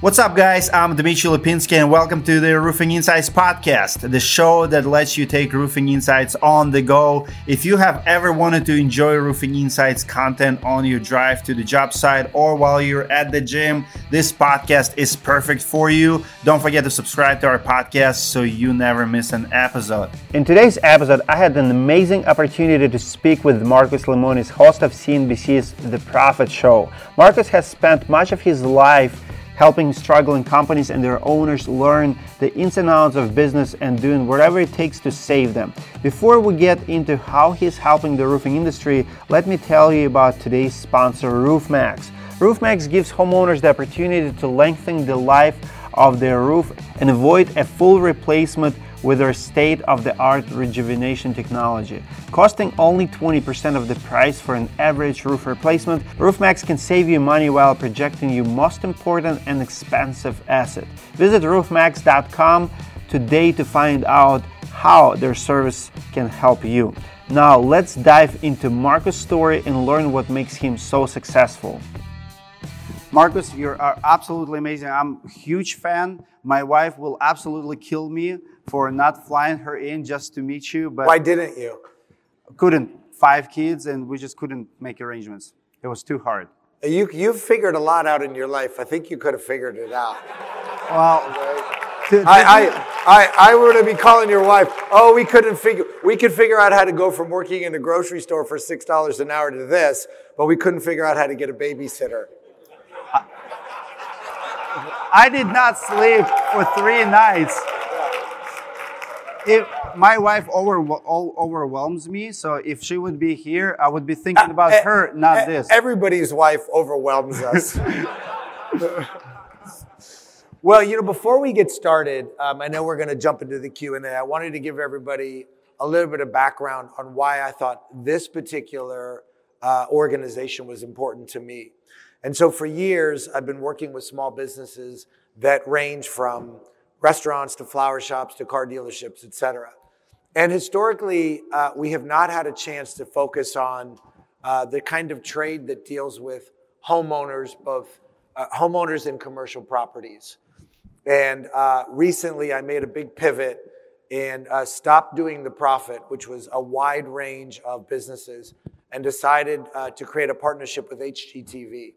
What's up, guys? I'm Dmitry Lipinski, and welcome to the Roofing Insights podcast, the show that lets you take roofing insights on the go. If you have ever wanted to enjoy Roofing Insights content on your drive to the job site or while you're at the gym, this podcast is perfect for you. Don't forget to subscribe to our podcast so you never miss an episode. In today's episode, I had an amazing opportunity to speak with Marcus Lemonis, host of CNBC's The Profit Show. Marcus has spent much of his life helping struggling companies and their owners learn the ins and outs of business and doing whatever it takes to save them. Before we get into how he's helping the roofing industry, let me tell you about today's sponsor, RoofMax. RoofMax gives homeowners the opportunity to lengthen the life of their roof and avoid a full replacement with their state of the art rejuvenation technology. Costing only 20% of the price for an average roof replacement, RoofMax can save you money while protecting your most important and expensive asset. Visit roofmax.com today to find out how their service can help you. Now, let's dive into Marcus' story and learn what makes him so successful. Marcus, you're uh, absolutely amazing. I'm a huge fan. My wife will absolutely kill me for not flying her in just to meet you. But why didn't you? Couldn't. Five kids, and we just couldn't make arrangements. It was too hard. You you've figured a lot out in your life. I think you could have figured it out. Well. I, I, I, I were to be calling your wife, oh, we couldn't figure, we could figure out how to go from working in a grocery store for $6 an hour to this, but we couldn't figure out how to get a babysitter. I did not sleep for three nights if my wife over, overwhelms me, so if she would be here, I would be thinking about uh, her, not uh, this. Everybody's wife overwhelms us. well, you know, before we get started, um, I know we're going to jump into the Q and A. I wanted to give everybody a little bit of background on why I thought this particular uh, organization was important to me. And so, for years, I've been working with small businesses that range from restaurants to flower shops to car dealerships, et cetera. And historically, uh, we have not had a chance to focus on uh, the kind of trade that deals with homeowners, both uh, homeowners and commercial properties. And uh, recently, I made a big pivot and uh, stopped doing the profit, which was a wide range of businesses, and decided uh, to create a partnership with HGTV.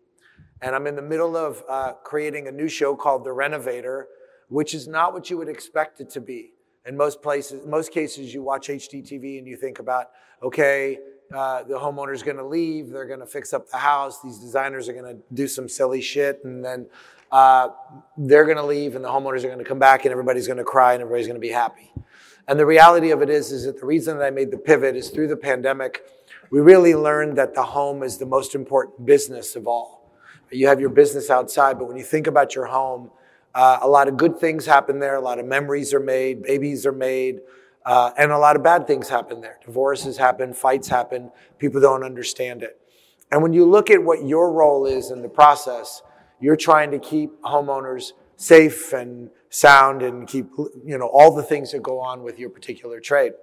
And I'm in the middle of creating a new show called The Renovator which is not what you would expect it to be. In most places, most cases, you watch HGTV and you think about, okay, uh, the homeowner's going to leave, they're going to fix up the house, these designers are going to do some silly shit, and then uh, they're going to leave, and the homeowners are going to come back, and everybody's going to cry, and everybody's going to be happy. And the reality of it is, is that the reason that I made the pivot is through the pandemic, we really learned that the home is the most important business of all. You have your business outside, but when you think about your home, uh, a lot of good things happen there. A lot of memories are made, babies are made, uh, and a lot of bad things happen there. Divorces happen, fights happen. People don't understand it. And when you look at what your role is in the process, you're trying to keep homeowners safe and sound and keep, you know, all the things that go on with your particular trade.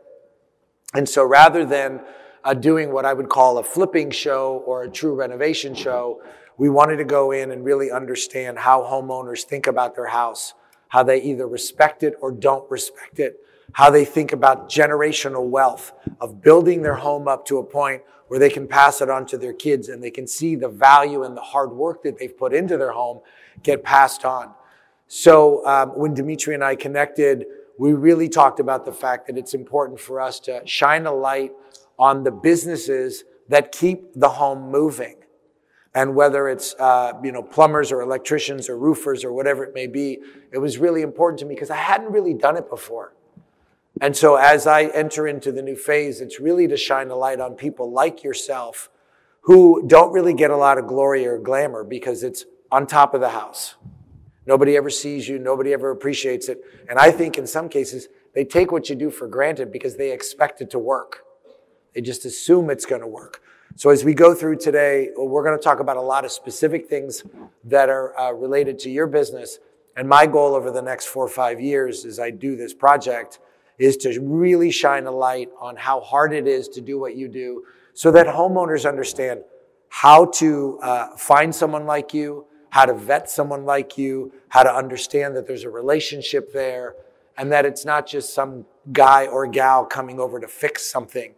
And so rather than uh, doing what I would call a flipping show or a true renovation show, we wanted to go in and really understand how homeowners think about their house, how they either respect it or don't respect it, how they think about generational wealth of building their home up to a point where they can pass it on to their kids and they can see the value and the hard work that they've put into their home get passed on. So um, when Dimitri and I connected, we really talked about the fact that it's important for us to shine a light on the businesses that keep the home moving and whether it's uh, you know plumbers or electricians or roofers or whatever it may be it was really important to me because i hadn't really done it before. And so as i enter into the new phase it's really to shine a light on people like yourself who don't really get a lot of glory or glamour because it's on top of the house. Nobody ever sees you nobody ever appreciates it. And i think in some cases they take what you do for granted because they expect it to work. They just assume it's going to work so as we go through today, we're going to talk about a lot of specific things that are uh, related to your business. And my goal over the next four or five years as I do this project is to really shine a light on how hard it is to do what you do so that homeowners understand how to uh, find someone like you, how to vet someone like you, how to understand that there's a relationship there, and that it's not just some guy or gal coming over to fix something.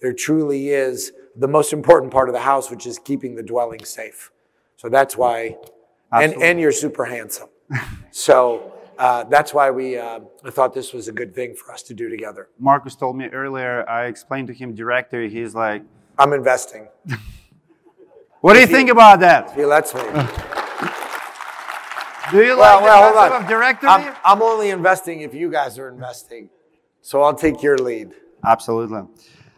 There truly is the most important part of the house, which is keeping the dwelling safe. So that's why, and, and you're super handsome. so uh, that's why we uh, thought this was a good thing for us to do together. Marcus told me earlier, I explained to him directly, he's like, I'm investing. what do you think about that? He lets me. do you well, like well, the concept of directory? I'm, I'm only investing if you guys are investing. So I'll take your lead. Absolutely.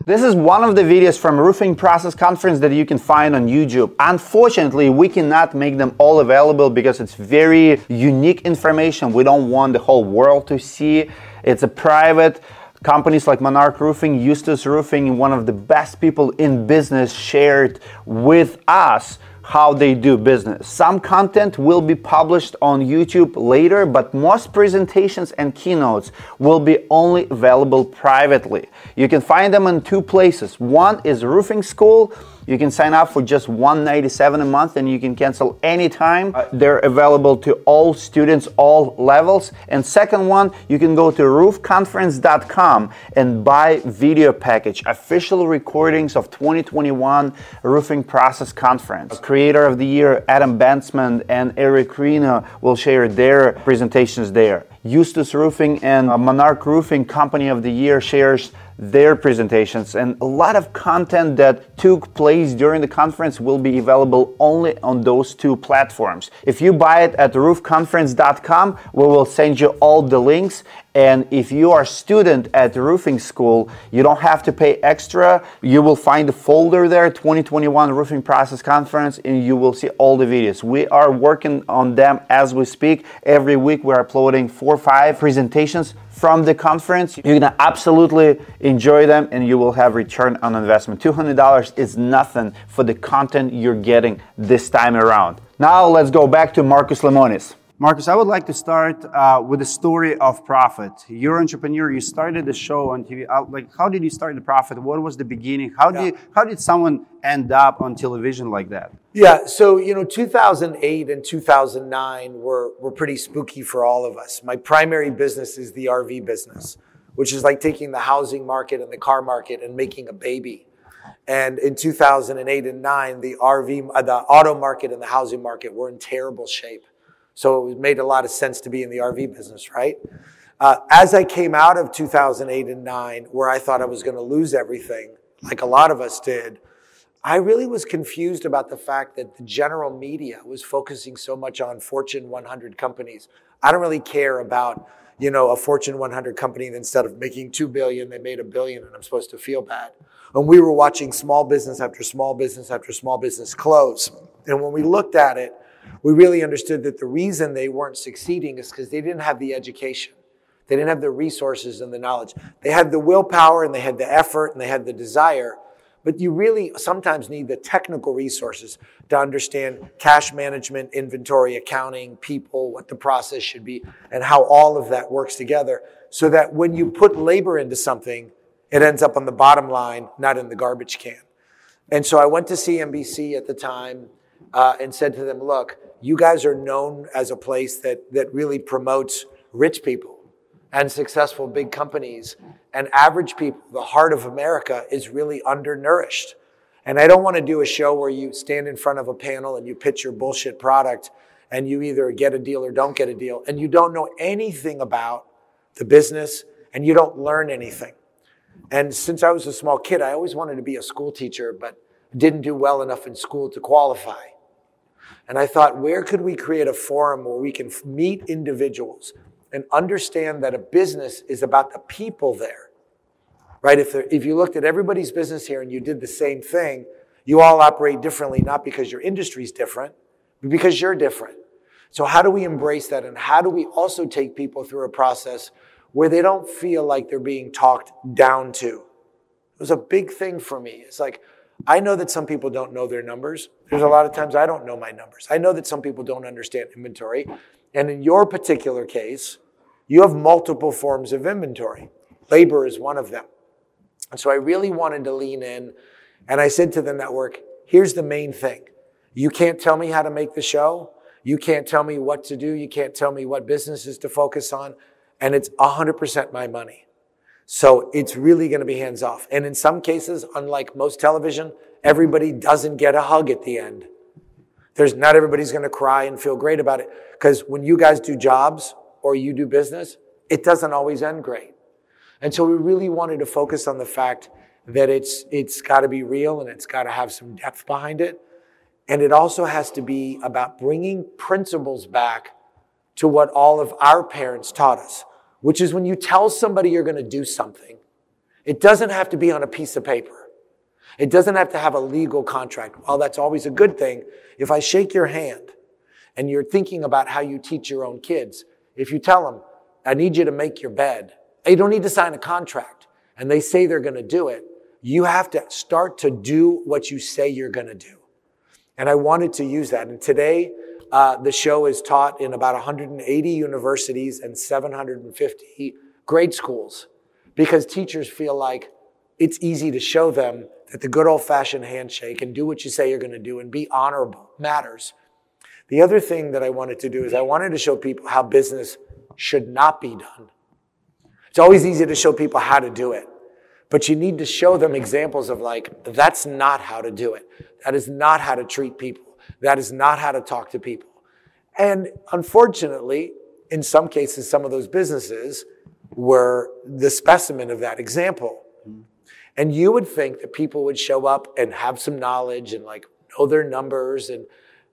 This is one of the videos from Roofing Process Conference that you can find on YouTube. Unfortunately, we cannot make them all available because it's very unique information. We don't want the whole world to see. It's a private companies like Monarch Roofing, Eustace Roofing, one of the best people in business shared with us how they do business. Some content will be published on YouTube later, but most presentations and keynotes will be only available privately. You can find them in two places. One is Roofing School you can sign up for just 197 a month and you can cancel anytime. Uh, they're available to all students, all levels. And second one, you can go to roofconference.com and buy video package, official recordings of 2021 Roofing Process Conference. Creator of the Year, Adam Bensman and Eric Reno will share their presentations there. Eustace Roofing and Monarch Roofing Company of the Year shares their presentations and a lot of content that took place during the conference will be available only on those two platforms. If you buy it at roofconference.com, we will send you all the links and if you are a student at roofing school, you don't have to pay extra. You will find a folder there, 2021 Roofing Process Conference, and you will see all the videos. We are working on them as we speak. Every week we're uploading four or five presentations from the conference. You're gonna absolutely enjoy them and you will have return on investment. $200 is nothing for the content you're getting this time around. Now let's go back to Marcus Lemonis. Marcus, I would like to start uh, with the story of Profit. You're an entrepreneur. You started the show on TV. Uh, like, how did you start the Profit? What was the beginning? How yeah. did how did someone end up on television like that? Yeah, so you know, 2008 and 2009 were were pretty spooky for all of us. My primary business is the RV business, which is like taking the housing market and the car market and making a baby. And in 2008 and 9, the RV, uh, the auto market and the housing market were in terrible shape. So it made a lot of sense to be in the RV business, right? Uh, as I came out of 2008 and 9, where I thought I was going to lose everything, like a lot of us did, I really was confused about the fact that the general media was focusing so much on Fortune 100 companies. I don't really care about, you know, a Fortune 100 company that instead of making 2 billion, they made a billion and I'm supposed to feel bad. And we were watching small business after small business after small business close. And when we looked at it, we really understood that the reason they weren't succeeding is because they didn't have the education. They didn't have the resources and the knowledge. They had the willpower and they had the effort and they had the desire. But you really sometimes need the technical resources to understand cash management, inventory, accounting, people, what the process should be, and how all of that works together so that when you put labor into something, it ends up on the bottom line, not in the garbage can. And so I went to CNBC at the time uh, and said to them, look, you guys are known as a place that, that really promotes rich people and successful big companies and average people. The heart of America is really undernourished. And I don't want to do a show where you stand in front of a panel and you pitch your bullshit product and you either get a deal or don't get a deal and you don't know anything about the business and you don't learn anything. And since I was a small kid, I always wanted to be a school teacher, but didn't do well enough in school to qualify. And I thought, where could we create a forum where we can meet individuals and understand that a business is about the people there? Right? If, if you looked at everybody's business here and you did the same thing, you all operate differently, not because your industry is different, but because you're different. So how do we embrace that? And how do we also take people through a process where they don't feel like they're being talked down to? It was a big thing for me. It's like, I know that some people don't know their numbers. There's a lot of times I don't know my numbers. I know that some people don't understand inventory. And in your particular case, you have multiple forms of inventory. Labor is one of them. And so I really wanted to lean in and I said to the network, here's the main thing. You can't tell me how to make the show. You can't tell me what to do. You can't tell me what businesses to focus on. And it's 100% my money. So it's really going to be hands off. And in some cases, unlike most television, everybody doesn't get a hug at the end. There's not everybody's going to cry and feel great about it. Because when you guys do jobs or you do business, it doesn't always end great. And so we really wanted to focus on the fact that it's, it's got to be real and it's got to have some depth behind it. And it also has to be about bringing principles back to what all of our parents taught us, which is when you tell somebody you're going to do something, it doesn't have to be on a piece of paper. It doesn't have to have a legal contract. While that's always a good thing, if I shake your hand and you're thinking about how you teach your own kids, if you tell them, I need you to make your bed, you don't need to sign a contract, and they say they're going to do it, you have to start to do what you say you're going to do. And I wanted to use that. And today, uh, the show is taught in about 180 universities and 750 grade schools because teachers feel like it's easy to show them that the good old fashioned handshake and do what you say you're going to do and be honorable matters. The other thing that I wanted to do is I wanted to show people how business should not be done. It's always easy to show people how to do it, but you need to show them examples of like, that's not how to do it. That is not how to treat people. That is not how to talk to people. And unfortunately, in some cases, some of those businesses were the specimen of that example. And you would think that people would show up and have some knowledge and like know their numbers and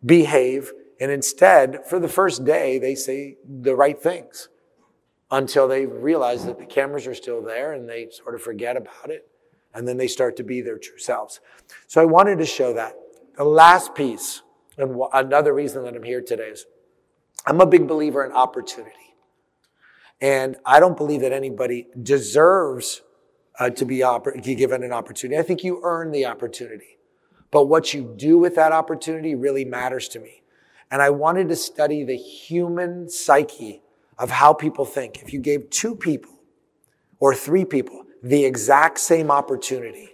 behave. And instead, for the first day, they say the right things until they realize that the cameras are still there and they sort of forget about it. And then they start to be their true selves. So I wanted to show that. The last piece, and another reason that I'm here today is I'm a big believer in opportunity. And I don't believe that anybody deserves uh, to be given an opportunity. I think you earn the opportunity. But what you do with that opportunity really matters to me. And I wanted to study the human psyche of how people think. If you gave two people or three people the exact same opportunity,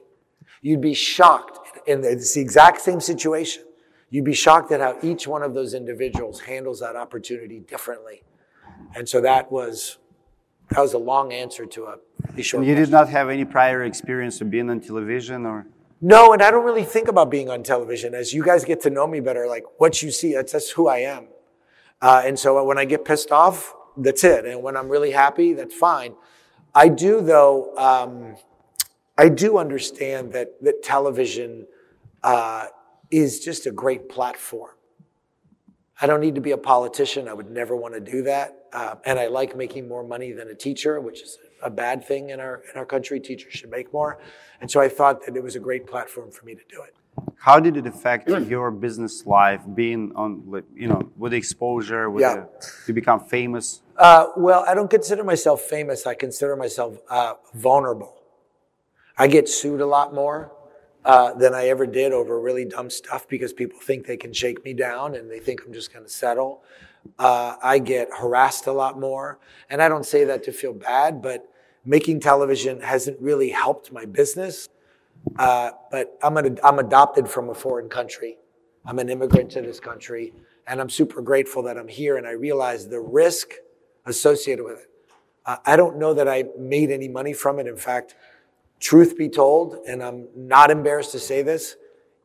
you'd be shocked. And it's the exact same situation. You'd be shocked at how each one of those individuals handles that opportunity differently. And so that was that was a long answer to a short. You question. did not have any prior experience of being on television, or no, and I don't really think about being on television. As you guys get to know me better, like what you see, that's, that's who I am. Uh, and so when I get pissed off, that's it. And when I'm really happy, that's fine. I do, though. Um, I do understand that that television uh, is just a great platform. I don't need to be a politician. I would never want to do that. Uh, and I like making more money than a teacher, which is a bad thing in our in our country. Teachers should make more. And so I thought that it was a great platform for me to do it. How did it affect your business life, being on, you know, with exposure, with yeah. the, to become famous? Uh, well, I don't consider myself famous. I consider myself uh, vulnerable. I get sued a lot more uh, than I ever did over really dumb stuff because people think they can shake me down and they think I'm just going to settle. Uh, I get harassed a lot more. And I don't say that to feel bad, but making television hasn't really helped my business. Uh, but I'm, an, I'm adopted from a foreign country. I'm an immigrant to this country. And I'm super grateful that I'm here. And I realize the risk associated with it. Uh, I don't know that I made any money from it. In fact, Truth be told, and I'm not embarrassed to say this,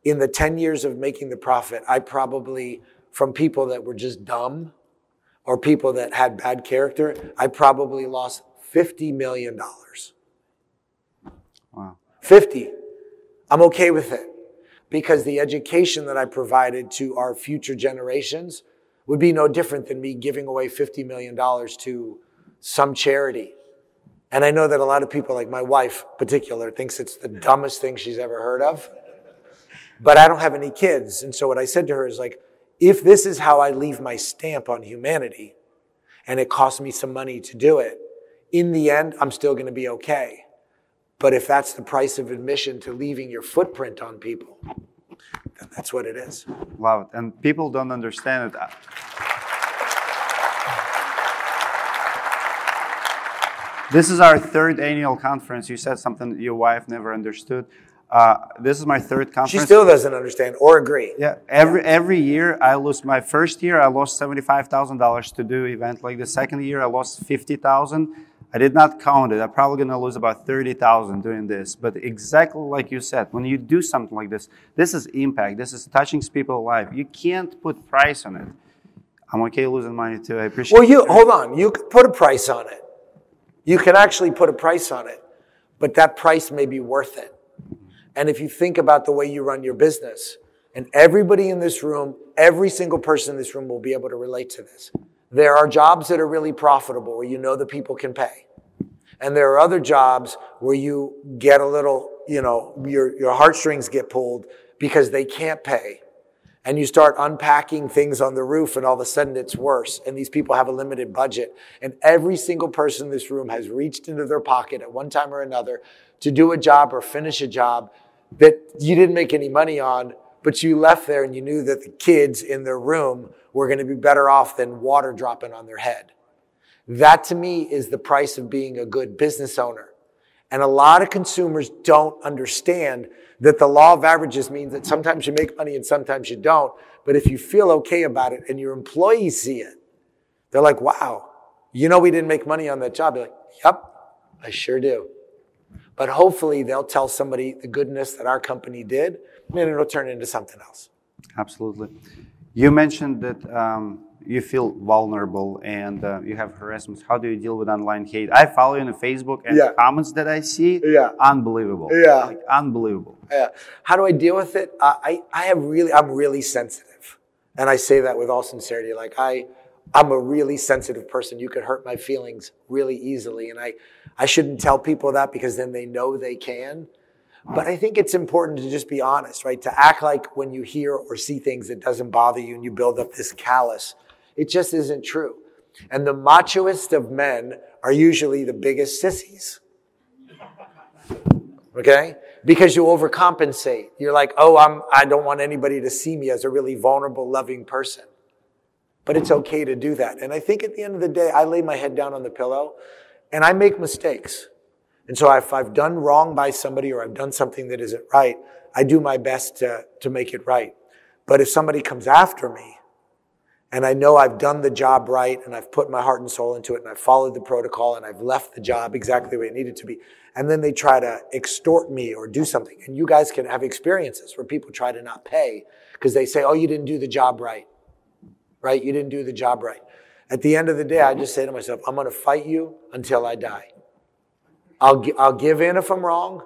in the 10 years of making the profit, I probably, from people that were just dumb or people that had bad character, I probably lost $50 million. Wow. 50. I'm okay with it because the education that I provided to our future generations would be no different than me giving away $50 million to some charity and I know that a lot of people, like my wife particular, thinks it's the dumbest thing she's ever heard of. But I don't have any kids. And so what I said to her is like, if this is how I leave my stamp on humanity and it costs me some money to do it, in the end, I'm still going to be okay. But if that's the price of admission to leaving your footprint on people, then that's what it is. Love it. And people don't understand it. This is our third annual conference. You said something your wife never understood. Uh, this is my third conference. She still doesn't understand or agree. Yeah, every every year I lose. My first year I lost seventy five thousand dollars to do event like the second year I lost fifty thousand. I did not count it. I'm probably gonna lose about thirty thousand doing this. But exactly like you said, when you do something like this, this is impact. This is touching people's life. You can't put price on it. I'm okay losing money too. I appreciate. Well, you hold on. You could put a price on it. You can actually put a price on it, but that price may be worth it. And if you think about the way you run your business, and everybody in this room, every single person in this room will be able to relate to this. There are jobs that are really profitable where you know the people can pay. And there are other jobs where you get a little, you know, your, your heartstrings get pulled because they can't pay. And you start unpacking things on the roof and all of a sudden it's worse. And these people have a limited budget. And every single person in this room has reached into their pocket at one time or another to do a job or finish a job that you didn't make any money on, but you left there and you knew that the kids in their room were going to be better off than water dropping on their head. That to me is the price of being a good business owner. And a lot of consumers don't understand that the law of averages means that sometimes you make money and sometimes you don't. But if you feel okay about it and your employees see it, they're like, wow, you know, we didn't make money on that job. You're like, yep, I sure do. But hopefully they'll tell somebody the goodness that our company did, and it'll turn into something else. Absolutely. You mentioned that um, you feel vulnerable and uh, you have harassment. How do you deal with online hate? I follow you on Facebook and yeah. comments that I see, yeah. unbelievable. Yeah. Like, unbelievable. Yeah. How do I deal with it? Uh, I, I have really, I'm really sensitive. And I say that with all sincerity. Like I, I'm a really sensitive person. You could hurt my feelings really easily. And I, I shouldn't tell people that because then they know they can. But I think it's important to just be honest, right? To act like when you hear or see things that doesn't bother you and you build up this callous. It just isn't true. And the machoest of men are usually the biggest sissies. Okay? Because you overcompensate. You're like, oh, I'm, I don't want anybody to see me as a really vulnerable, loving person. But it's okay to do that. And I think at the end of the day, I lay my head down on the pillow and I make mistakes. And so if I've done wrong by somebody or I've done something that isn't right, I do my best to, to make it right. But if somebody comes after me and I know I've done the job right and I've put my heart and soul into it and I've followed the protocol and I've left the job exactly the way it needed to be, and then they try to extort me or do something, and you guys can have experiences where people try to not pay because they say, oh, you didn't do the job right right? You didn't do the job right. At the end of the day, I just say to myself, I'm going to fight you until I die. I'll, I'll give in if I'm wrong,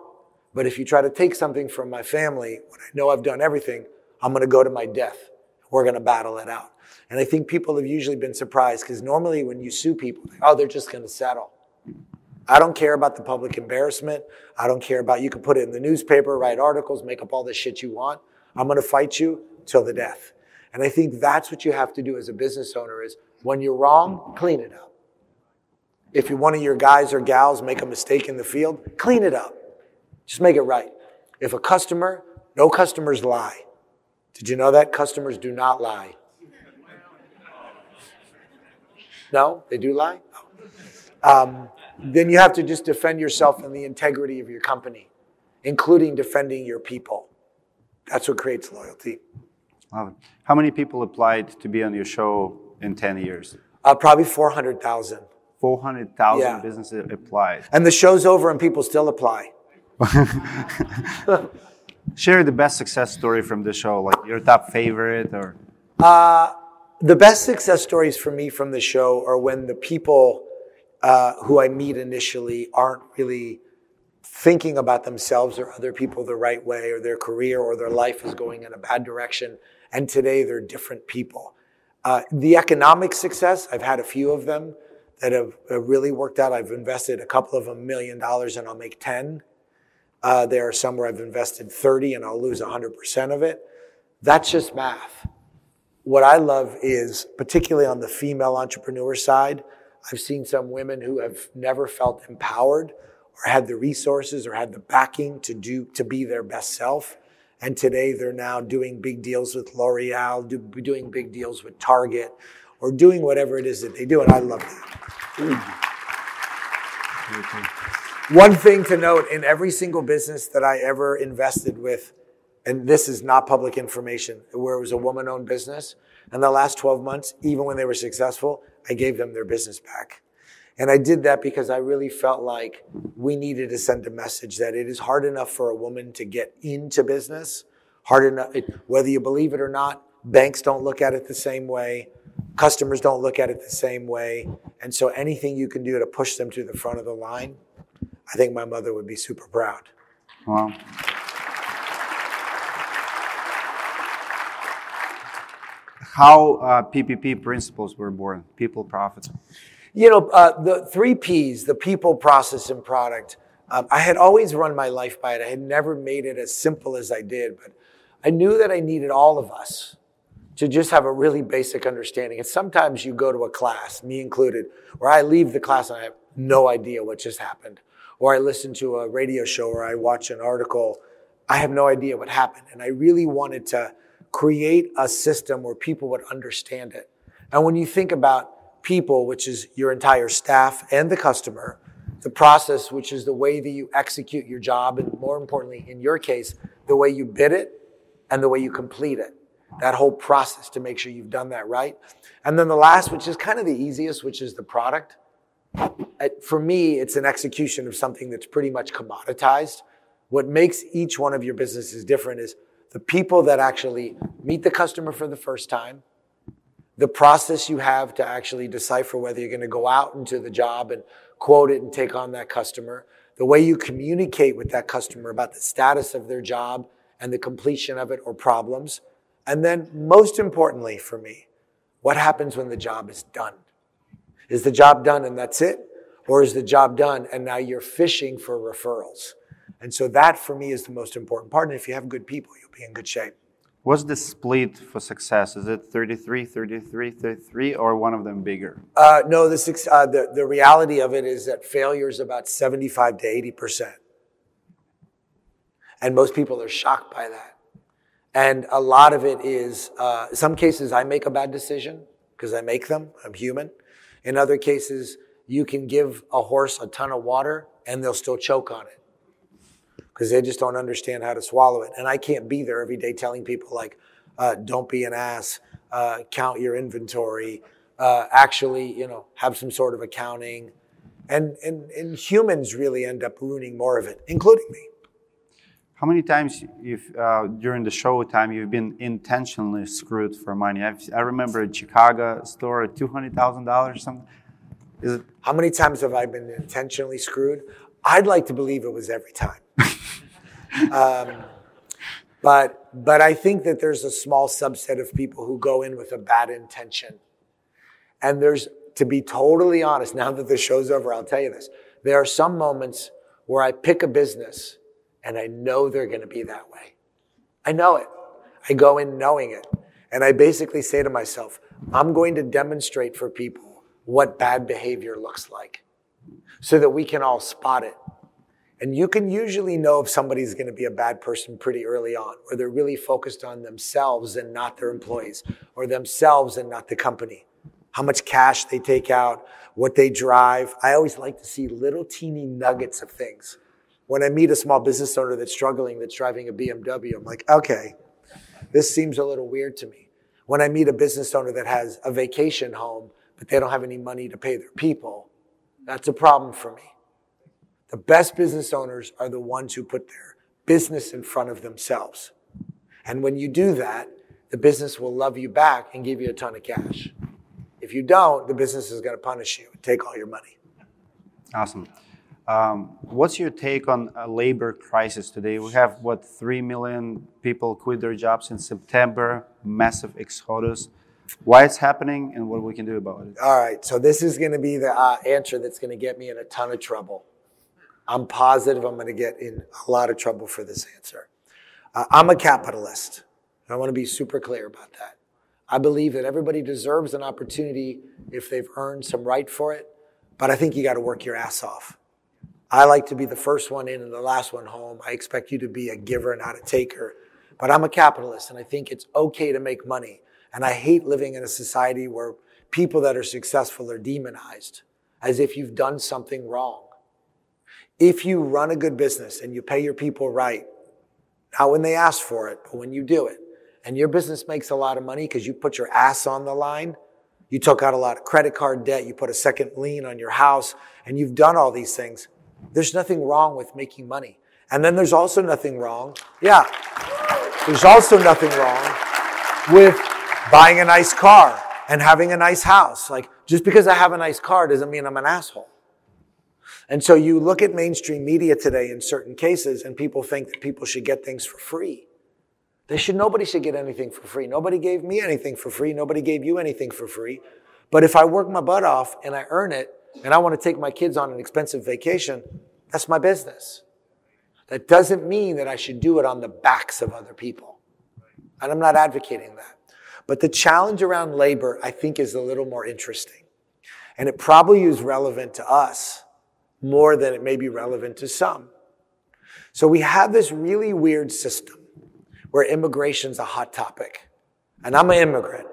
but if you try to take something from my family when I know I've done everything, I'm going to go to my death. We're going to battle it out. And I think people have usually been surprised because normally when you sue people, oh, they're just going to settle. I don't care about the public embarrassment. I don't care about, you can put it in the newspaper, write articles, make up all the shit you want. I'm going to fight you till the death. And I think that's what you have to do as a business owner is when you're wrong, clean it up. If you one of your guys or gals make a mistake in the field, clean it up. Just make it right. If a customer, no customers lie. Did you know that? Customers do not lie. No, they do lie? Um, then you have to just defend yourself and the integrity of your company, including defending your people. That's what creates loyalty. How many people applied to be on your show in 10 years? Uh, probably 400,000. 400,000 yeah. businesses applied. And the show's over and people still apply. Share the best success story from the show, like your top favorite or. Uh, the best success stories for me from the show are when the people uh, who I meet initially aren't really thinking about themselves or other people the right way or their career or their life is going in a bad direction and today they're different people. Uh, the economic success, I've had a few of them that have, have really worked out. I've invested a couple of a million dollars and I'll make 10. Uh, there are some where I've invested 30 and I'll lose 100% of it. That's just math. What I love is, particularly on the female entrepreneur side, I've seen some women who have never felt empowered or had the resources or had the backing to do, to be their best self. And today they're now doing big deals with L'Oreal, do, doing big deals with Target, or doing whatever it is that they do. And I love that. One thing to note in every single business that I ever invested with, and this is not public information, where it was a woman owned business, in the last 12 months, even when they were successful, I gave them their business back. And I did that because I really felt like we needed to send a message that it is hard enough for a woman to get into business, hard enough, whether you believe it or not, banks don't look at it the same way. Customers don't look at it the same way. And so anything you can do to push them to the front of the line, I think my mother would be super proud. Wow. How uh, PPP principles were born? People, profits. You know, uh, the three P's: the people, process, and product. Um, I had always run my life by it. I had never made it as simple as I did, but I knew that I needed all of us to just have a really basic understanding. And sometimes you go to a class, me included, where I leave the class and I have no idea what just happened. Or I listen to a radio show or I watch an article, I have no idea what happened. And I really wanted to create a system where people would understand it. And when you think about people, which is your entire staff and the customer, the process, which is the way that you execute your job, and more importantly, in your case, the way you bid it and the way you complete it that whole process to make sure you've done that right. And then the last, which is kind of the easiest, which is the product. For me, it's an execution of something that's pretty much commoditized. What makes each one of your businesses different is the people that actually meet the customer for the first time, the process you have to actually decipher whether you're going to go out into the job and quote it and take on that customer, the way you communicate with that customer about the status of their job and the completion of it or problems, and then, most importantly for me, what happens when the job is done? Is the job done and that's it? Or is the job done and now you're fishing for referrals? And so that for me is the most important part. And if you have good people, you'll be in good shape. What's the split for success? Is it 33, 33, 33, or one of them bigger? Uh, no, the, uh, the, the reality of it is that failure is about 75 to 80%. And most people are shocked by that. And a lot of it is, uh, some cases I make a bad decision because I make them. I'm human. In other cases, you can give a horse a ton of water and they'll still choke on it because they just don't understand how to swallow it. And I can't be there every day telling people like, uh, don't be an ass, uh, count your inventory, uh, actually, you know, have some sort of accounting. And, and, and humans really end up ruining more of it, including me. How many times you've, uh, during the show time you've been intentionally screwed for money? I've, i remember a Chicago store at two hundred thousand dollars something. Is it? How many times have I been intentionally screwed? I'd like to believe it was every time. Um, but but I think that there's a small subset of people who go in with a bad intention, and there's to be totally honest. Now that the show's over, I'll tell you this: there are some moments where I pick a business and I know they're going to be that way. I know it. I go in knowing it. And I basically say to myself, I'm going to demonstrate for people what bad behavior looks like so that we can all spot it. And you can usually know if somebody's going to be a bad person pretty early on, or they're really focused on themselves and not their employees, or themselves and not the company. How much cash they take out, what they drive. I always like to see little teeny nuggets of things when I meet a small business owner that's struggling, that's driving a BMW, I'm like, okay, this seems a little weird to me. When I meet a business owner that has a vacation home, but they don't have any money to pay their people, that's a problem for me. The best business owners are the ones who put their business in front of themselves. And when you do that, the business will love you back and give you a ton of cash. If you don't, the business is going to punish you and take all your money. Awesome. Um, what's your take on a labor crisis today? We have what three million people quit their jobs in September, massive exodus. Why it's happening and what we can do about it? All right, so this is going to be the uh, answer that's going to get me in a ton of trouble. I'm positive I'm going to get in a lot of trouble for this answer. Uh, I'm a capitalist. I want to be super clear about that. I believe that everybody deserves an opportunity if they've earned some right for it, but I think you got to work your ass off. I like to be the first one in and the last one home. I expect you to be a giver, not a taker. But I'm a capitalist and I think it's okay to make money. And I hate living in a society where people that are successful are demonized as if you've done something wrong. If you run a good business and you pay your people right, not when they ask for it, but when you do it, and your business makes a lot of money because you put your ass on the line, you took out a lot of credit card debt, you put a second lien on your house, and you've done all these things. There's nothing wrong with making money. And then there's also nothing wrong. Yeah. There's also nothing wrong with buying a nice car and having a nice house. Like, just because I have a nice car doesn't mean I'm an asshole. And so you look at mainstream media today in certain cases and people think that people should get things for free. They should, nobody should get anything for free. Nobody gave me anything for free. Nobody gave you anything for free. But if I work my butt off and I earn it and I want to take my kids on an expensive vacation, that's my business. That doesn't mean that I should do it on the backs of other people. And I'm not advocating that. But the challenge around labor, I think, is a little more interesting. And it probably is relevant to us more than it may be relevant to some. So we have this really weird system where immigration's a hot topic. And I'm an immigrant.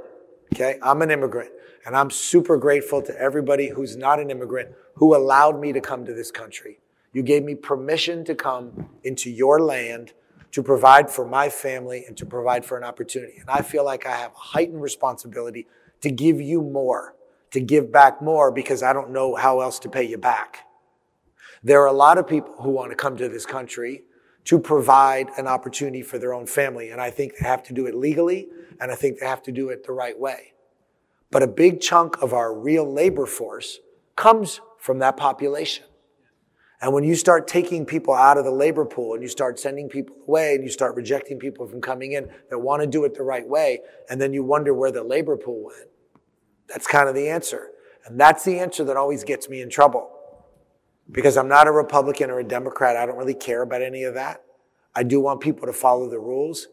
Okay. I'm an immigrant and I'm super grateful to everybody who's not an immigrant who allowed me to come to this country. You gave me permission to come into your land to provide for my family and to provide for an opportunity. And I feel like I have a heightened responsibility to give you more, to give back more because I don't know how else to pay you back. There are a lot of people who want to come to this country to provide an opportunity for their own family. And I think they have to do it legally, and I think they have to do it the right way. But a big chunk of our real labor force comes from that population. And when you start taking people out of the labor pool and you start sending people away and you start rejecting people from coming in that want to do it the right way, and then you wonder where the labor pool went, that's kind of the answer. And that's the answer that always gets me in trouble because I'm not a Republican or a Democrat. I don't really care about any of that. I do want people to follow the rules,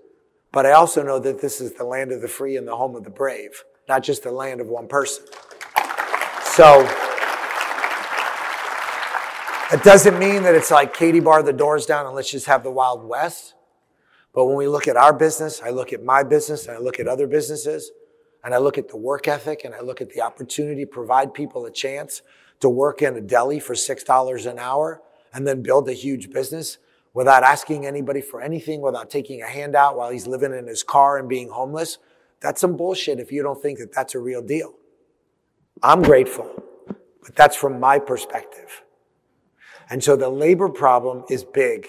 but I also know that this is the land of the free and the home of the brave, not just the land of one person. So it doesn't mean that it's like Katie bar the doors down and let's just have the Wild West. But when we look at our business, I look at my business and I look at other businesses and I look at the work ethic and I look at the opportunity to provide people a chance to work in a deli for $6 an hour and then build a huge business without asking anybody for anything, without taking a handout while he's living in his car and being homeless. That's some bullshit if you don't think that that's a real deal. I'm grateful, but that's from my perspective. And so the labor problem is big.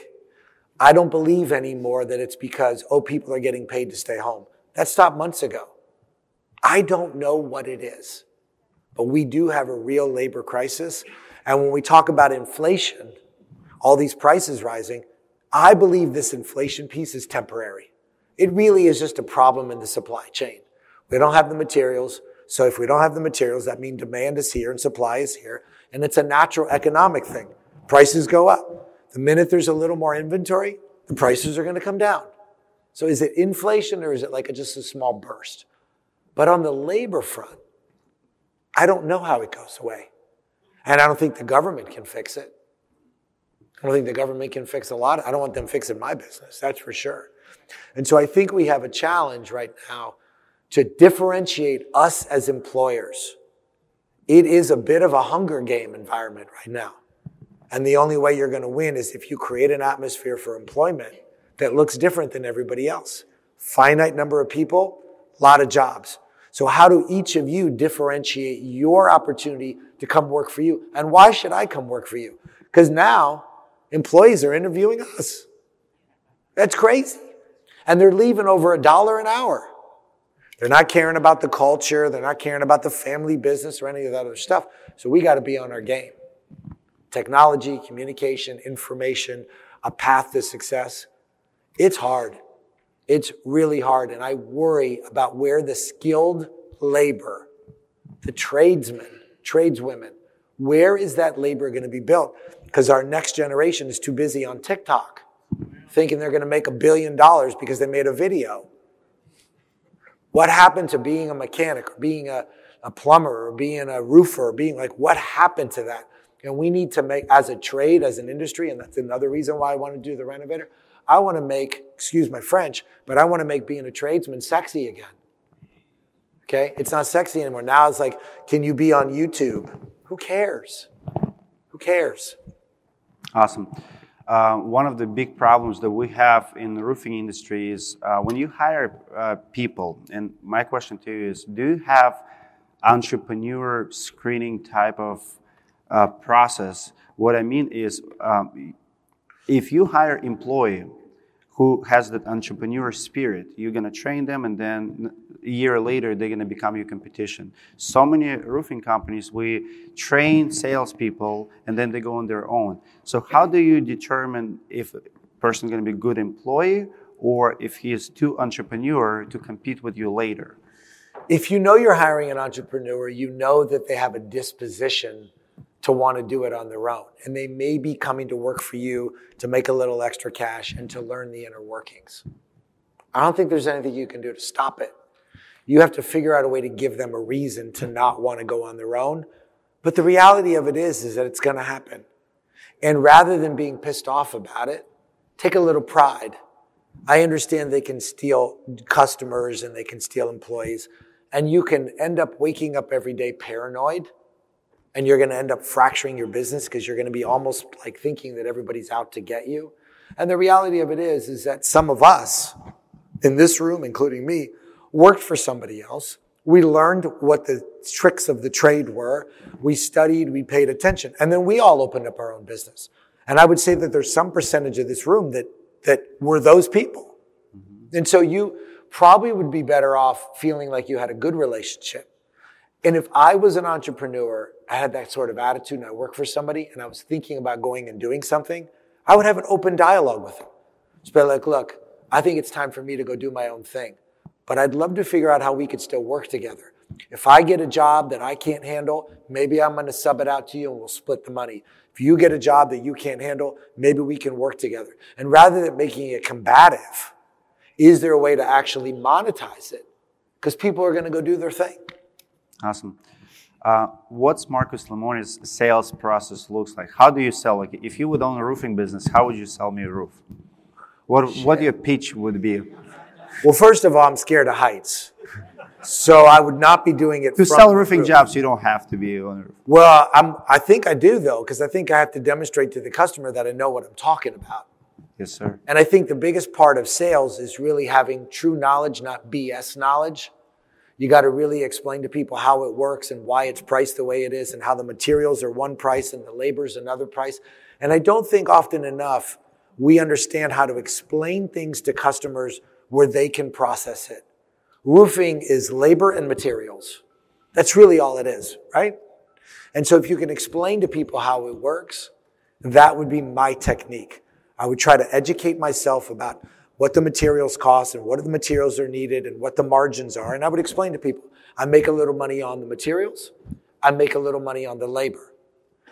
I don't believe anymore that it's because, oh, people are getting paid to stay home. That stopped months ago. I don't know what it is. But we do have a real labor crisis. And when we talk about inflation, all these prices rising, I believe this inflation piece is temporary. It really is just a problem in the supply chain. We don't have the materials. So if we don't have the materials, that means demand is here and supply is here. And it's a natural economic thing. Prices go up. The minute there's a little more inventory, the prices are going to come down. So is it inflation or is it like a, just a small burst? But on the labor front, I don't know how it goes away. And I don't think the government can fix it. I don't think the government can fix a lot. I don't want them fixing my business, that's for sure. And so I think we have a challenge right now to differentiate us as employers. It is a bit of a hunger game environment right now. And the only way you're going to win is if you create an atmosphere for employment that looks different than everybody else. Finite number of people, lot of jobs. So how do each of you differentiate your opportunity to come work for you? And why should I come work for you? Because now employees are interviewing us. That's crazy. And they're leaving over a dollar an hour. They're not caring about the culture. They're not caring about the family business or any of that other stuff. So we got to be on our game. Technology, communication, information, a path to success. It's hard. It's really hard. And I worry about where the skilled labor, the tradesmen, tradeswomen, where is that labor going to be built? Because our next generation is too busy on TikTok thinking they're going to make a billion dollars because they made a video. What happened to being a mechanic or being a, a plumber or being a roofer or being like, what happened to that? And we need to make, as a trade, as an industry, and that's another reason why I want to do the renovator, I want to make, excuse my French, but I want to make being a tradesman sexy again. Okay? It's not sexy anymore. Now it's like, can you be on YouTube? Who cares? Who cares? Awesome. Uh, one of the big problems that we have in the roofing industry is uh, when you hire uh, people, and my question to you is do you have entrepreneur screening type of uh, process? What I mean is, um, if you hire employee who has that entrepreneur spirit. You're to train them, and then a year later, they're to become your competition. So many roofing companies, we train salespeople, and then they go on their own. So, how do you determine if a person to be a good employee or if he is too entrepreneur to compete with you later? If you know you're hiring an entrepreneur, you know that they have a disposition to want to do it on their own. And they may be coming to work for you to make a little extra cash and to learn the inner workings. I don't think there's anything you can do to stop it. You have to figure out a way to give them a reason to not want to go on their own. But the reality of it is, is that it's going to happen. And rather than being pissed off about it, take a little pride. I understand they can steal customers and they can steal employees and you can end up waking up every day paranoid and you're going to end up fracturing your business because you're going to be almost like thinking that everybody's out to get you. And the reality of it is, is that some of us in this room, including me, worked for somebody else. We learned what the tricks of the trade were. We studied, we paid attention, and then we all opened up our own business. And I would say that there's some percentage of this room that, that were those people. Mm-hmm. And so you probably would be better off feeling like you had a good relationship and if I was an entrepreneur, I had that sort of attitude and I worked for somebody and I was thinking about going and doing something, I would have an open dialogue with them. Just be like, look, I think it's time for me to go do my own thing. But I'd love to figure out how we could still work together. If I get a job that I can't handle, maybe I'm going to sub it out to you and we'll split the money. If you get a job that you can't handle, maybe we can work together. And rather than making it combative, is there a way to actually monetize it? Because people are going to go do their thing. Awesome. Uh, what's Marcus Lemonis' sales process looks like? How do you sell? Like, if you would own a roofing business, how would you sell me a roof? What Shit. what your pitch would be? Well, first of all, I'm scared of heights, so I would not be doing it to sell roofing roof. jobs. You don't have to be on a roof. Well, I'm. I think I do though, because I think I have to demonstrate to the customer that I know what I'm talking about. Yes, sir. And I think the biggest part of sales is really having true knowledge, not BS knowledge. You got to really explain to people how it works and why it's priced the way it is and how the materials are one price and the labor's another price. And I don't think often enough we understand how to explain things to customers where they can process it. Roofing is labor and materials. That's really all it is, right? And so if you can explain to people how it works, that would be my technique. I would try to educate myself about what the materials cost and what are the materials are needed and what the margins are. And I would explain to people, I make a little money on the materials. I make a little money on the labor.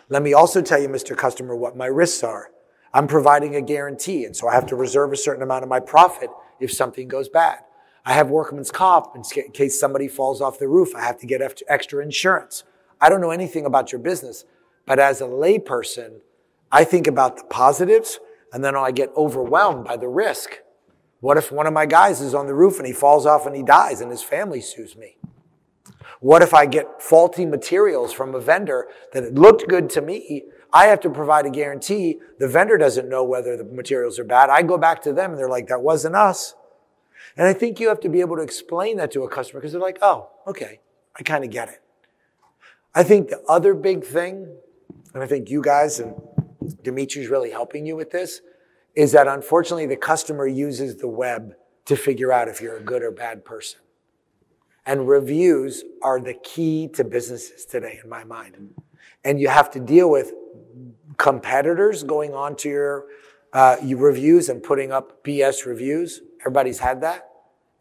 Let me also tell you, Mr. Customer, what my risks are. I'm providing a guarantee. And so I have to reserve a certain amount of my profit if something goes bad. I have workman's comp in case somebody falls off the roof. I have to get extra insurance. I don't know anything about your business, but as a layperson, I think about the positives and then I get overwhelmed by the risk. What if one of my guys is on the roof and he falls off and he dies and his family sues me? What if I get faulty materials from a vendor that looked good to me? I have to provide a guarantee. The vendor doesn't know whether the materials are bad. I go back to them and they're like, that wasn't us. And I think you have to be able to explain that to a customer because they're like, oh, okay, I kind of get it. I think the other big thing, and I think you guys and Dimitri's really helping you with this, is that unfortunately the customer uses the web to figure out if you're a good or bad person. And reviews are the key to businesses today, in my mind. And you have to deal with competitors going on to your, uh, your reviews and putting up BS reviews. Everybody's had that.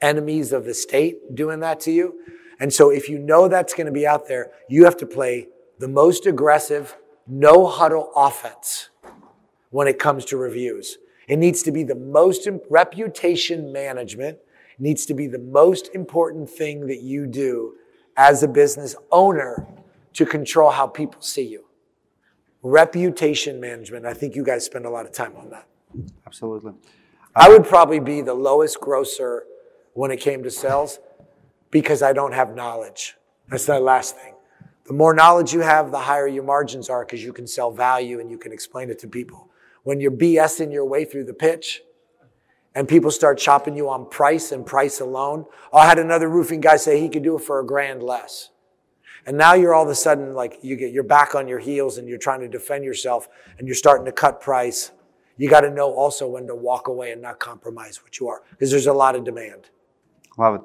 Enemies of the state doing that to you. And so if you know that's going to be out there, you have to play the most aggressive, no huddle offense when it comes to reviews. It needs to be the most reputation management needs to be the most important thing that you do as a business owner to control how people see you. Reputation management. I think you guys spend a lot of time on that. Absolutely. I would probably be the lowest grosser when it came to sales because I don't have knowledge. That's the last thing. The more knowledge you have, the higher your margins are because you can sell value and you can explain it to people. When you're BSing your way through the pitch and people start chopping you on price and price alone. Oh, I had another roofing guy say he could do it for a grand less. And now you're all of a sudden like you get, you're back on your heels and you're trying to defend yourself and you're starting to cut price. You got to know also when to walk away and not compromise what you are because there's a lot of demand. Love it.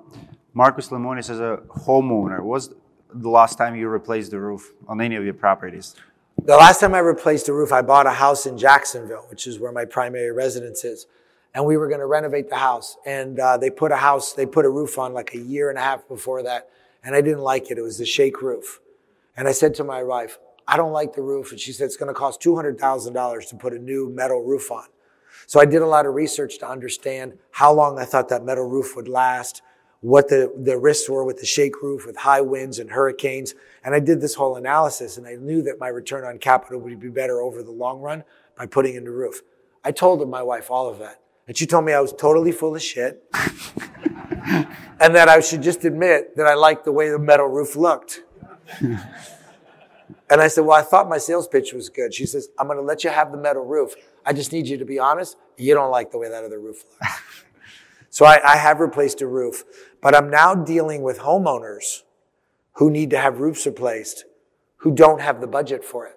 Marcus Lemonis as a homeowner, was the last time you replaced the roof on any of your properties? The last time I replaced the roof, I bought a house in Jacksonville, which is where my primary residence is. And we were going to renovate the house. And uh, they put a house, they put a roof on like a year and a half before that and I didn't like it. It was the shake roof. And I said to my wife, I don't like the roof. And she said, it's going to cost $200,000 to put a new metal roof on. So I did a lot of research to understand how long I thought that metal roof would last, what the, the risks were with the shake roof, with high winds and hurricanes. And I did this whole analysis and I knew that my return on capital would be better over the long run by putting in the roof. I told my wife all of that. And she told me I was totally full of shit. and that I should just admit that I liked the way the metal roof looked. and I said, Well, I thought my sales pitch was good. She says, I'm going to let you have the metal roof. I just need you to be honest. You don't like the way that other roof looks. so I, I have replaced a roof, but I'm now dealing with homeowners who need to have roofs replaced who don't have the budget for it.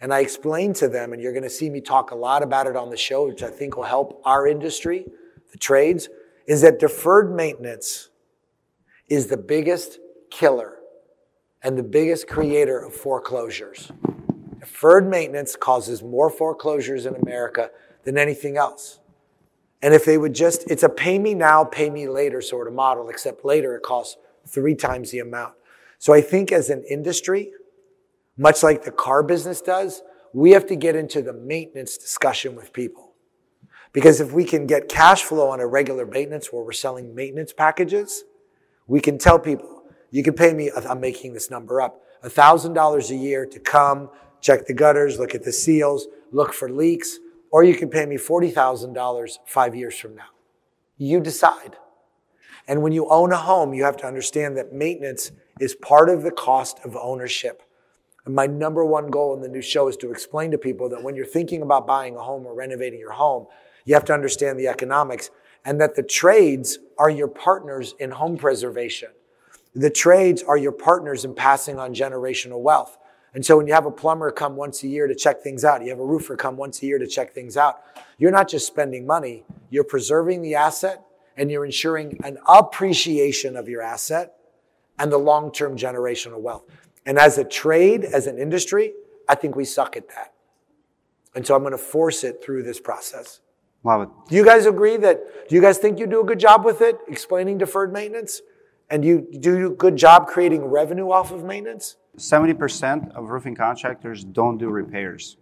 And I explained to them, and you're going to see me talk a lot about it on the show, which I think will help our industry, the trades is that deferred maintenance is the biggest killer and the biggest creator of foreclosures. Deferred maintenance causes more foreclosures in America than anything else. And if they would just, it's a pay me now, pay me later sort of model, except later it costs three times the amount. So I think as an industry, much like the car business does, we have to get into the maintenance discussion with people. Because if we can get cash flow on a regular maintenance where we're selling maintenance packages, we can tell people, you can pay me, I'm making this number up, $1,000 a year to come, check the gutters, look at the seals, look for leaks, or you can pay me $40,000 five years from now. You decide. And when you own a home, you have to understand that maintenance is part of the cost of ownership. And my number one goal in the new show is to explain to people that when you're thinking about buying a home or renovating your home, you have to understand the economics and that the trades are your partners in home preservation. The trades are your partners in passing on generational wealth. And so when you have a plumber come once a year to check things out, you have a roofer come once a year to check things out, you're not just spending money, you're preserving the asset and you're ensuring an appreciation of your asset and the long-term generational wealth. And as a trade, as an industry, I think we suck at that. And so I'm going to force it through this process. Love it. Do you guys agree that, do you guys think you do a good job with it, explaining deferred maintenance? And you do a good job creating revenue off of maintenance? 70% of roofing contractors don't do repairs.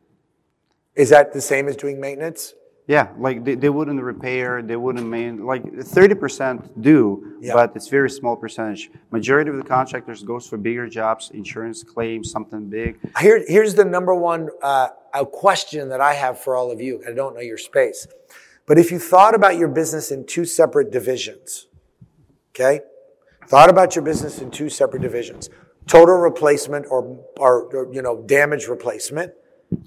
Is that the same as doing maintenance? Yeah, like they, they wouldn't repair, they wouldn't main, like 30% do, yeah. but it's very small percentage. Majority of the contractors goes for bigger jobs, insurance claims, something big. Here, here's the number one uh, question that I have for all of you. I don't know your space. But if you thought about your business in two separate divisions, okay? Thought about your business in two separate divisions. Total replacement or, or, or you know, damage replacement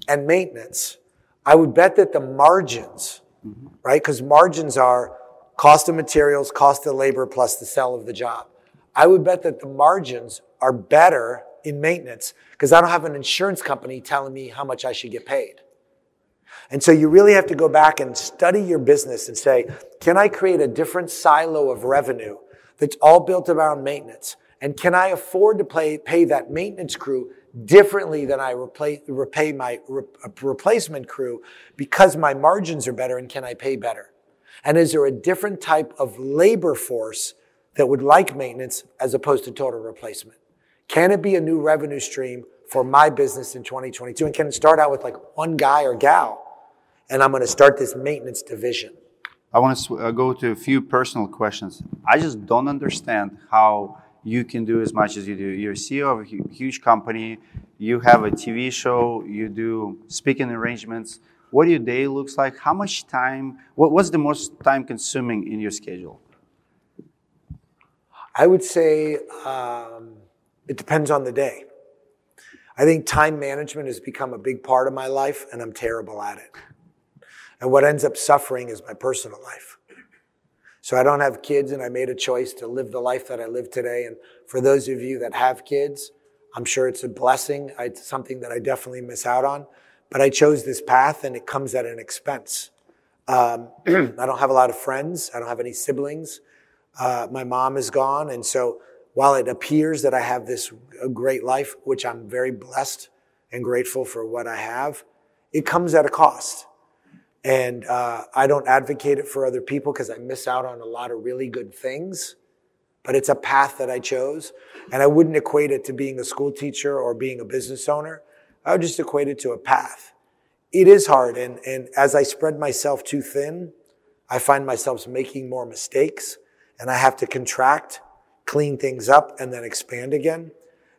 and maintenance I would bet that the margins, mm-hmm. right? Because margins are cost of materials, cost of labor, plus the sell of the job. I would bet that the margins are better in maintenance because I don't have an insurance company telling me how much I should get paid. And so you really have to go back and study your business and say, can I create a different silo of revenue that's all built around maintenance? And can I afford to pay, pay that maintenance crew differently than I replace, repay my re, replacement crew because my margins are better and can I pay better? And is there a different type of labor force that would like maintenance as opposed to total replacement? Can it be a new revenue stream for my business in 2022? And can it start out with like one guy or gal? And I'm going to start this maintenance division. I want to uh, go to a few personal questions. I just don't understand how you can do as much as you do. You're CEO of a huge company, you have a TV show, you do speaking arrangements. What your day looks like? How much time? What, what's the most time consuming in your schedule? I would say um, it depends on the day. I think time management has become a big part of my life and I'm terrible at it. And what ends up suffering is my personal life. So I don't have kids and I made a choice to live the life that I live today. And for those of you that have kids, I'm sure it's a blessing. It's something that I definitely miss out on. But I chose this path and it comes at an expense. Um, I don't have a lot of friends. I don't have any siblings. Uh, my mom is gone. And so while it appears that I have this great life, which I'm very blessed and grateful for what I have, it comes at a cost. And uh, I don't advocate it for other people because I miss out on a lot of really good things. But it's a path that I chose. And I wouldn't equate it to being a school teacher or being a business owner. I would just equate it to a path. It is hard. And, and as I spread myself too thin, I find myself making more mistakes and I have to contract, clean things up, and then expand again.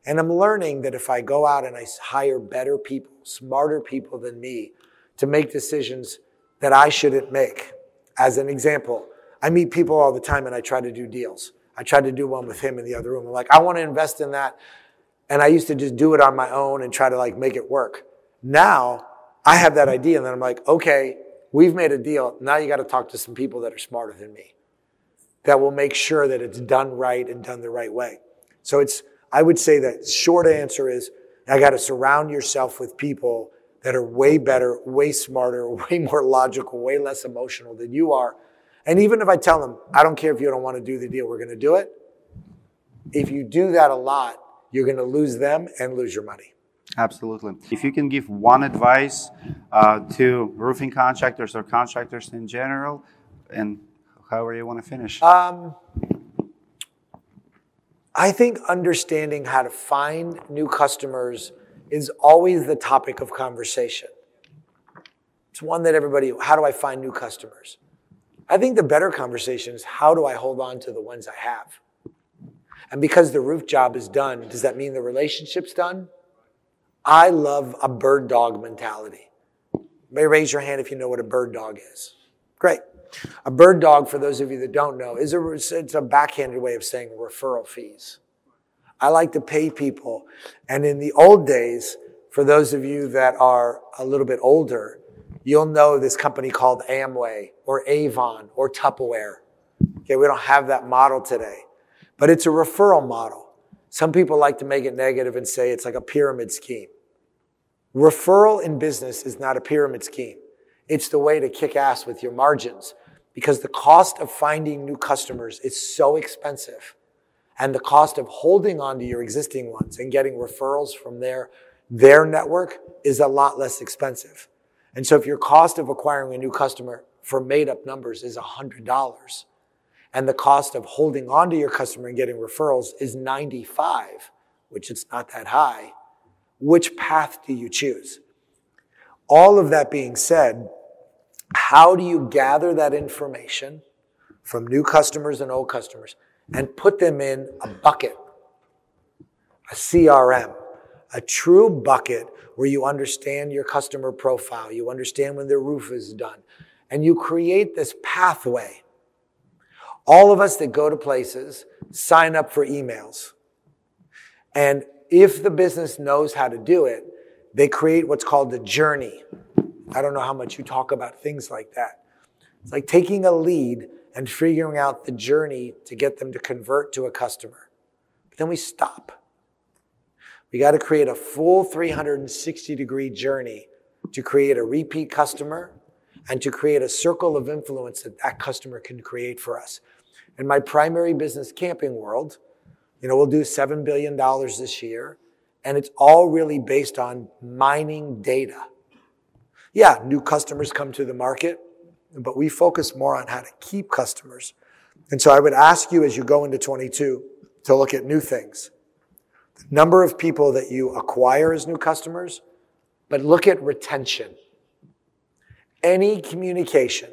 And I'm learning that if I go out and I hire better people, smarter people than me to make decisions that I shouldn't make. As an example, I meet people all the time and I try to do deals. I tried to do one with him in the other room. I'm like, I want to invest in that. And I used to just do it on my own and try to like make it work. Now I have that idea and then I'm like, okay, we've made a deal. Now you got to talk to some people that are smarter than me that will make sure that it's done right and done the right way. So it's, I would say that short answer is I got to surround yourself with people that are way better, way smarter, way more logical, way less emotional than you are. And even if I tell them, I don't care if you don't want to do the deal, we're going to do it. If you do that a lot, you're going to lose them and lose your money. Absolutely. If you can give one advice uh, to roofing contractors or contractors in general, and however you want to finish. Um, I think understanding how to find new customers is always the topic of conversation. It's one that everybody, how do I find new customers? I think the better conversation is how do I hold on to the ones I have? And because the roof job is done, does that mean the relationship's done? I love a bird dog mentality. May raise your hand if you know what a bird dog is. Great. A bird dog, for those of you that don't know, is a, it's a backhanded way of saying referral fees. I like to pay people. And in the old days, for those of you that are a little bit older, you'll know this company called Amway or Avon or Tupperware. Okay, we don't have that model today, but it's a referral model. Some people like to make it negative and say it's like a pyramid scheme. Referral in business is not a pyramid scheme. It's the way to kick ass with your margins because the cost of finding new customers is so expensive and the cost of holding on to your existing ones and getting referrals from their, their network is a lot less expensive. And so if your cost of acquiring a new customer for made up numbers is $100 and the cost of holding on to your customer and getting referrals is 95, which it's not that high, which path do you choose? All of that being said, how do you gather that information from new customers and old customers? And put them in a bucket, a CRM, a true bucket where you understand your customer profile, you understand when their roof is done, and you create this pathway. All of us that go to places sign up for emails. And if the business knows how to do it, they create what's called the journey. I don't know how much you talk about things like that. It's like taking a lead and figuring out the journey to get them to convert to a customer. But then we stop. We got to create a full 360 degree journey to create a repeat customer and to create a circle of influence that that customer can create for us. In my primary business camping world, you know, we'll do $7 billion this year, and it's all really based on mining data. Yeah, new customers come to the market but we focus more on how to keep customers. And so I would ask you as you go into 22 to look at new things. The number of people that you acquire as new customers, but look at retention. Any communication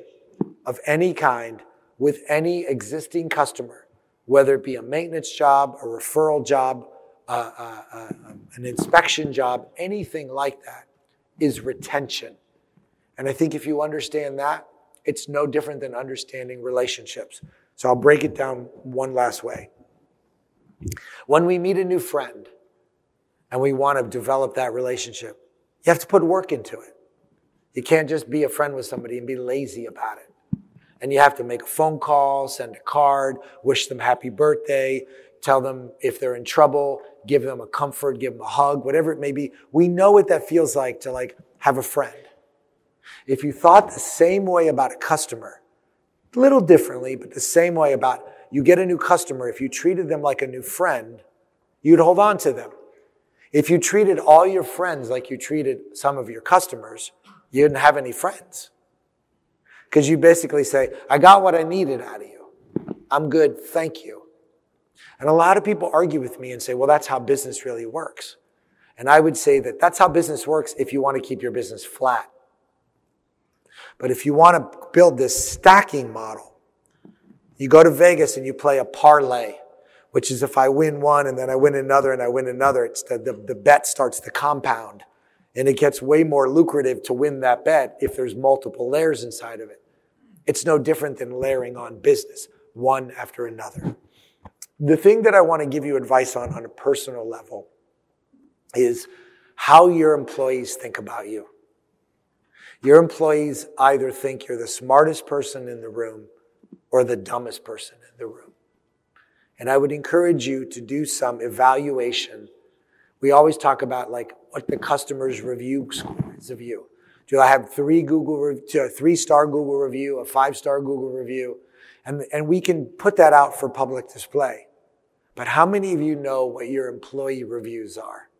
of any kind with any existing customer, whether it be a maintenance job, a referral job, uh, uh, uh, an inspection job, anything like that, is retention. And I think if you understand that, it's no different than understanding relationships. So I'll break it down one last way. When we meet a new friend, and we want to develop that relationship, you have to put work into it. You can't just be a friend with somebody and be lazy about it. And you have to make a phone call, send a card, wish them happy birthday, tell them if they're in trouble, give them a comfort, give them a hug, whatever it may be. We know what that feels like to like have a friend. If you thought the same way about a customer, a little differently, but the same way about you get a new customer, if you treated them like a new friend, you'd hold on to them. If you treated all your friends like you treated some of your customers, you didn't have any friends. Because you basically say, I got what I needed out of you. I'm good. Thank you. And a lot of people argue with me and say, well, that's how business really works. And I would say that that's how business works if you want to keep your business flat. But if you want to build this stacking model, you go to Vegas and you play a parlay, which is if I win one and then I win another and I win another, it's the, the, the bet starts to compound. And it gets way more lucrative to win that bet if there's multiple layers inside of it. It's no different than layering on business, one after another. The thing that I want to give you advice on on a personal level is how your employees think about you. Your employees either think you're the smartest person in the room or the dumbest person in the room. And I would encourage you to do some evaluation. We always talk about like what the customer's review score is of you. Do I have three Google, three star Google review, a five star Google review? And, and we can put that out for public display. But how many of you know what your employee reviews are?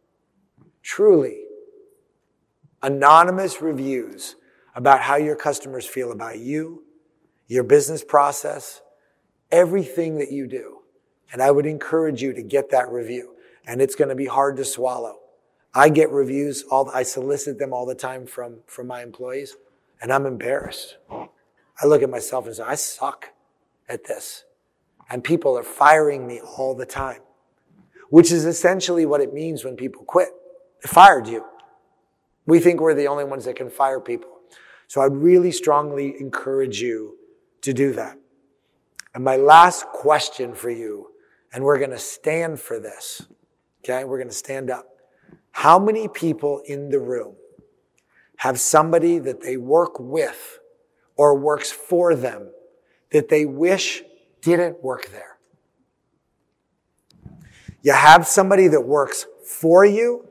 Truly, anonymous reviews about how your customers feel about you, your business process, everything that you do. And I would encourage you to get that review. And it's going to be hard to swallow. I get reviews all, I solicit them all the time from, from my employees and I'm embarrassed. I look at myself and say, I suck at this. And people are firing me all the time, which is essentially what it means when people quit. They fired you. We think we're the only ones that can fire people. So I'd really strongly encourage you to do that. And my last question for you, and we're going to stand for this. Okay. We're going to stand up. How many people in the room have somebody that they work with or works for them that they wish didn't work there? You have somebody that works for you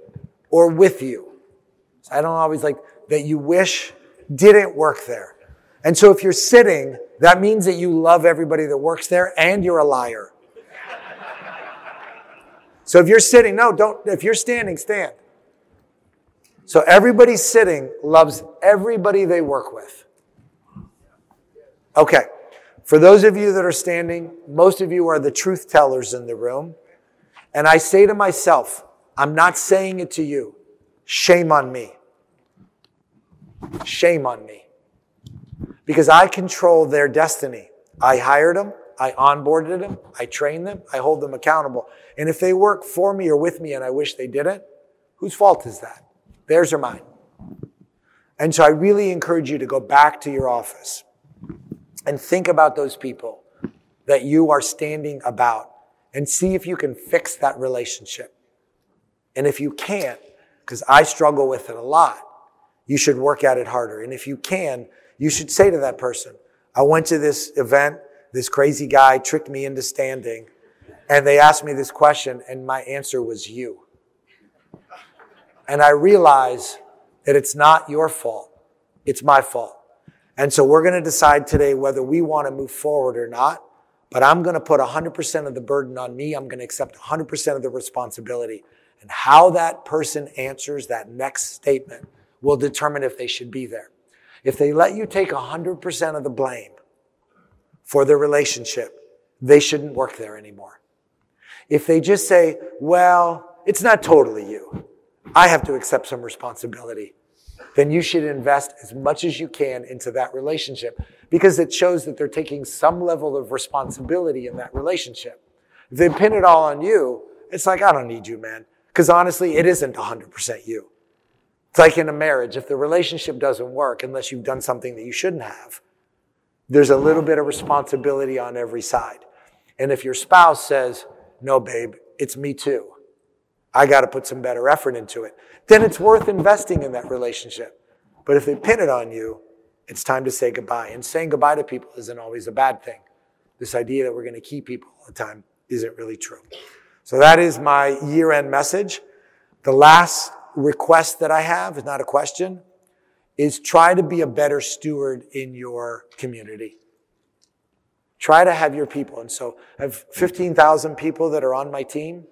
or with you. I don't always like that you wish didn't work there. And so if you're sitting, that means that you love everybody that works there and you're a liar. So if you're sitting, no, don't, if you're standing, stand. So everybody sitting loves everybody they work with. Okay. For those of you that are standing, most of you are the truth tellers in the room. And I say to myself, I'm not saying it to you. Shame on me. Shame on me. Because I control their destiny. I hired them. I onboarded them. I train them. I hold them accountable. And if they work for me or with me and I wish they didn't, whose fault is that? Theirs or mine? And so I really encourage you to go back to your office and think about those people that you are standing about and see if you can fix that relationship. And if you can't, because I struggle with it a lot, you should work at it harder. And if you can, you should say to that person, I went to this event, this crazy guy tricked me into standing and they asked me this question, and my answer was you. And I realize that it's not your fault, it's my fault. And so we're going to decide today whether we want to move forward or not. But I'm going to put 100% of the burden on me. I'm going to accept 100% of the responsibility. And how that person answers that next statement will determine if they should be there. If they let you take 100% of the blame for the relationship, they shouldn't work there anymore. If they just say, well, it's not totally you. I have to accept some responsibility. Then you should invest as much as you can into that relationship because it shows that they're taking some level of responsibility in that relationship. If they pin it all on you, it's like, I don't need you, man. Because honestly, it isn't 100% you. Like in a marriage. If the relationship doesn't work unless you've done something that you shouldn't have, there's a little bit of responsibility on every side. And if your spouse says, no, babe, it's me too. I got to put some better effort into it. Then it's worth investing in that relationship. But if they pin it on you, it's time to say goodbye. And saying goodbye to people isn't always a bad thing. This idea that we're going to keep people all the time isn't really true. So that is my year end message. The last request that I have is not a question, is try to be a better steward in your community. Try to have your people. And so I have 15,000 people that are on my team.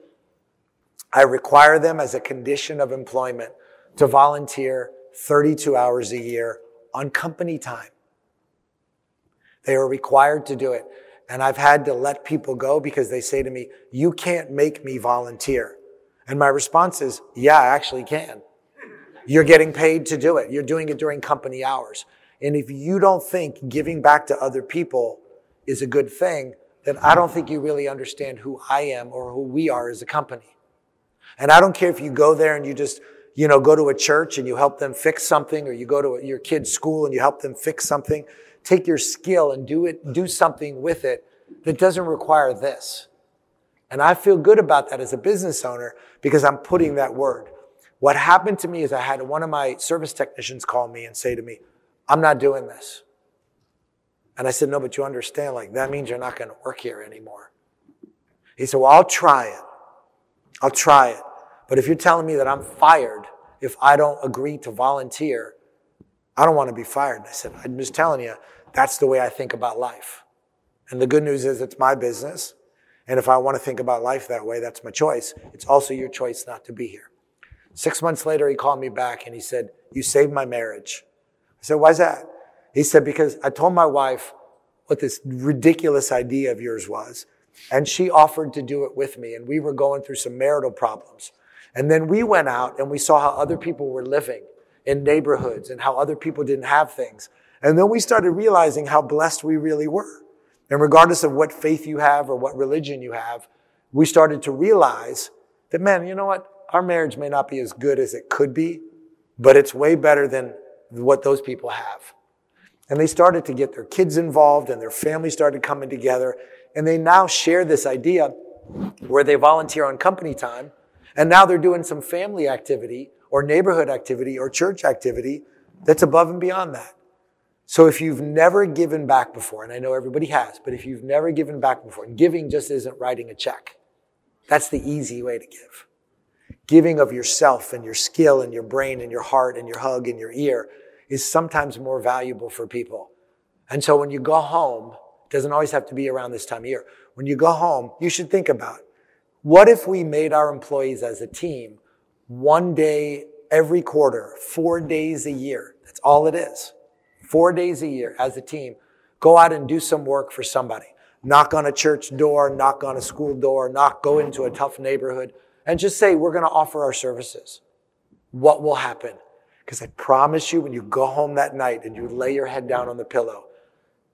I require them as a condition of employment to volunteer 32 hours a year on company time. They are required to do it. And I've had to let people go because they say to me, you can't make me volunteer. And my response is, yeah, I actually can. You're getting paid to do it. You're doing it during company hours. And if you don't think giving back to other people is a good thing, then I don't think you really understand who I am or who we are as a company. And I don't care if you go there and you just, you know, go to a church and you help them fix something or you go to your kid's school and you help them fix something. Take your skill and do it, do something with it that doesn't require this. And I feel good about that as a business owner because I'm putting that word. What happened to me is I had one of my service technicians call me and say to me, I'm not doing this. And I said, no, but you understand, like, that means you're not going to work here anymore. He said, well, I'll try it. I'll try it. But if you're telling me that I'm fired if I don't agree to volunteer, I don't want to be fired. I said, I'm just telling you, that's the way I think about life. And the good news is it's my business. And if I want to think about life that way, that's my choice. It's also your choice not to be here. Six months later, he called me back and he said, You saved my marriage. I said, Why's that? He said, Because I told my wife what this ridiculous idea of yours was. And she offered to do it with me. And we were going through some marital problems. And then we went out and we saw how other people were living in neighborhoods and how other people didn't have things. And then we started realizing how blessed we really were. And regardless of what faith you have or what religion you have, we started to realize that, man, you know what? Our marriage may not be as good as it could be, but it's way better than what those people have. And they started to get their kids involved and their family started coming together. And they now share this idea where they volunteer on company time and now they're doing some family activity or neighborhood activity or church activity that's above and beyond that. So if you've never given back before, and I know everybody has, but if you've never given back before, and giving just isn't writing a check. That's the easy way to give. Giving of yourself and your skill and your brain and your heart and your hug and your ear is sometimes more valuable for people. And so when you go home, it doesn't always have to be around this time of year. When you go home, you should think about what if we made our employees as a team one day every quarter, four days a year? That's all it is. Four days a year as a team. Go out and do some work for somebody. Knock on a church door, knock on a school door, knock, go into a tough neighborhood and just say, we're going to offer our services. What will happen? Because I promise you, when you go home that night and you lay your head down on the pillow,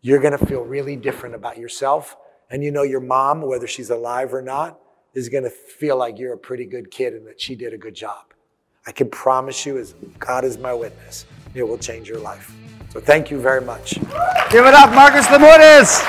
you're going to feel really different about yourself. And you know your mom, whether she's alive or not, is going to feel like you're a pretty good kid and that she did a good job. I can promise you, as God is my witness, it will change your life. So thank you very much. Give it up, Marcus Lemonis.